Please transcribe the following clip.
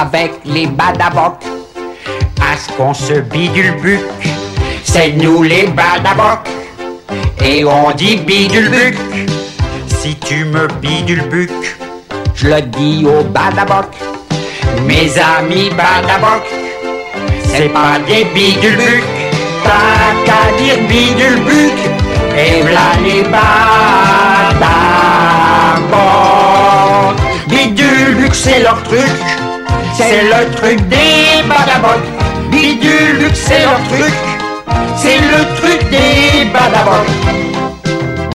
avec les badabocs. À ce qu'on se bidule c'est nous les badabocs. Et on dit bidule si tu me bidule je le dis au badaboc. Mes amis badaboc, c'est pas des bidule t'as qu'à dire bidule et v'là les badabocs. Bidule c'est leur truc, c'est le truc des badabocs. Bidule c'est leur truc, c'est le truc des badabocs.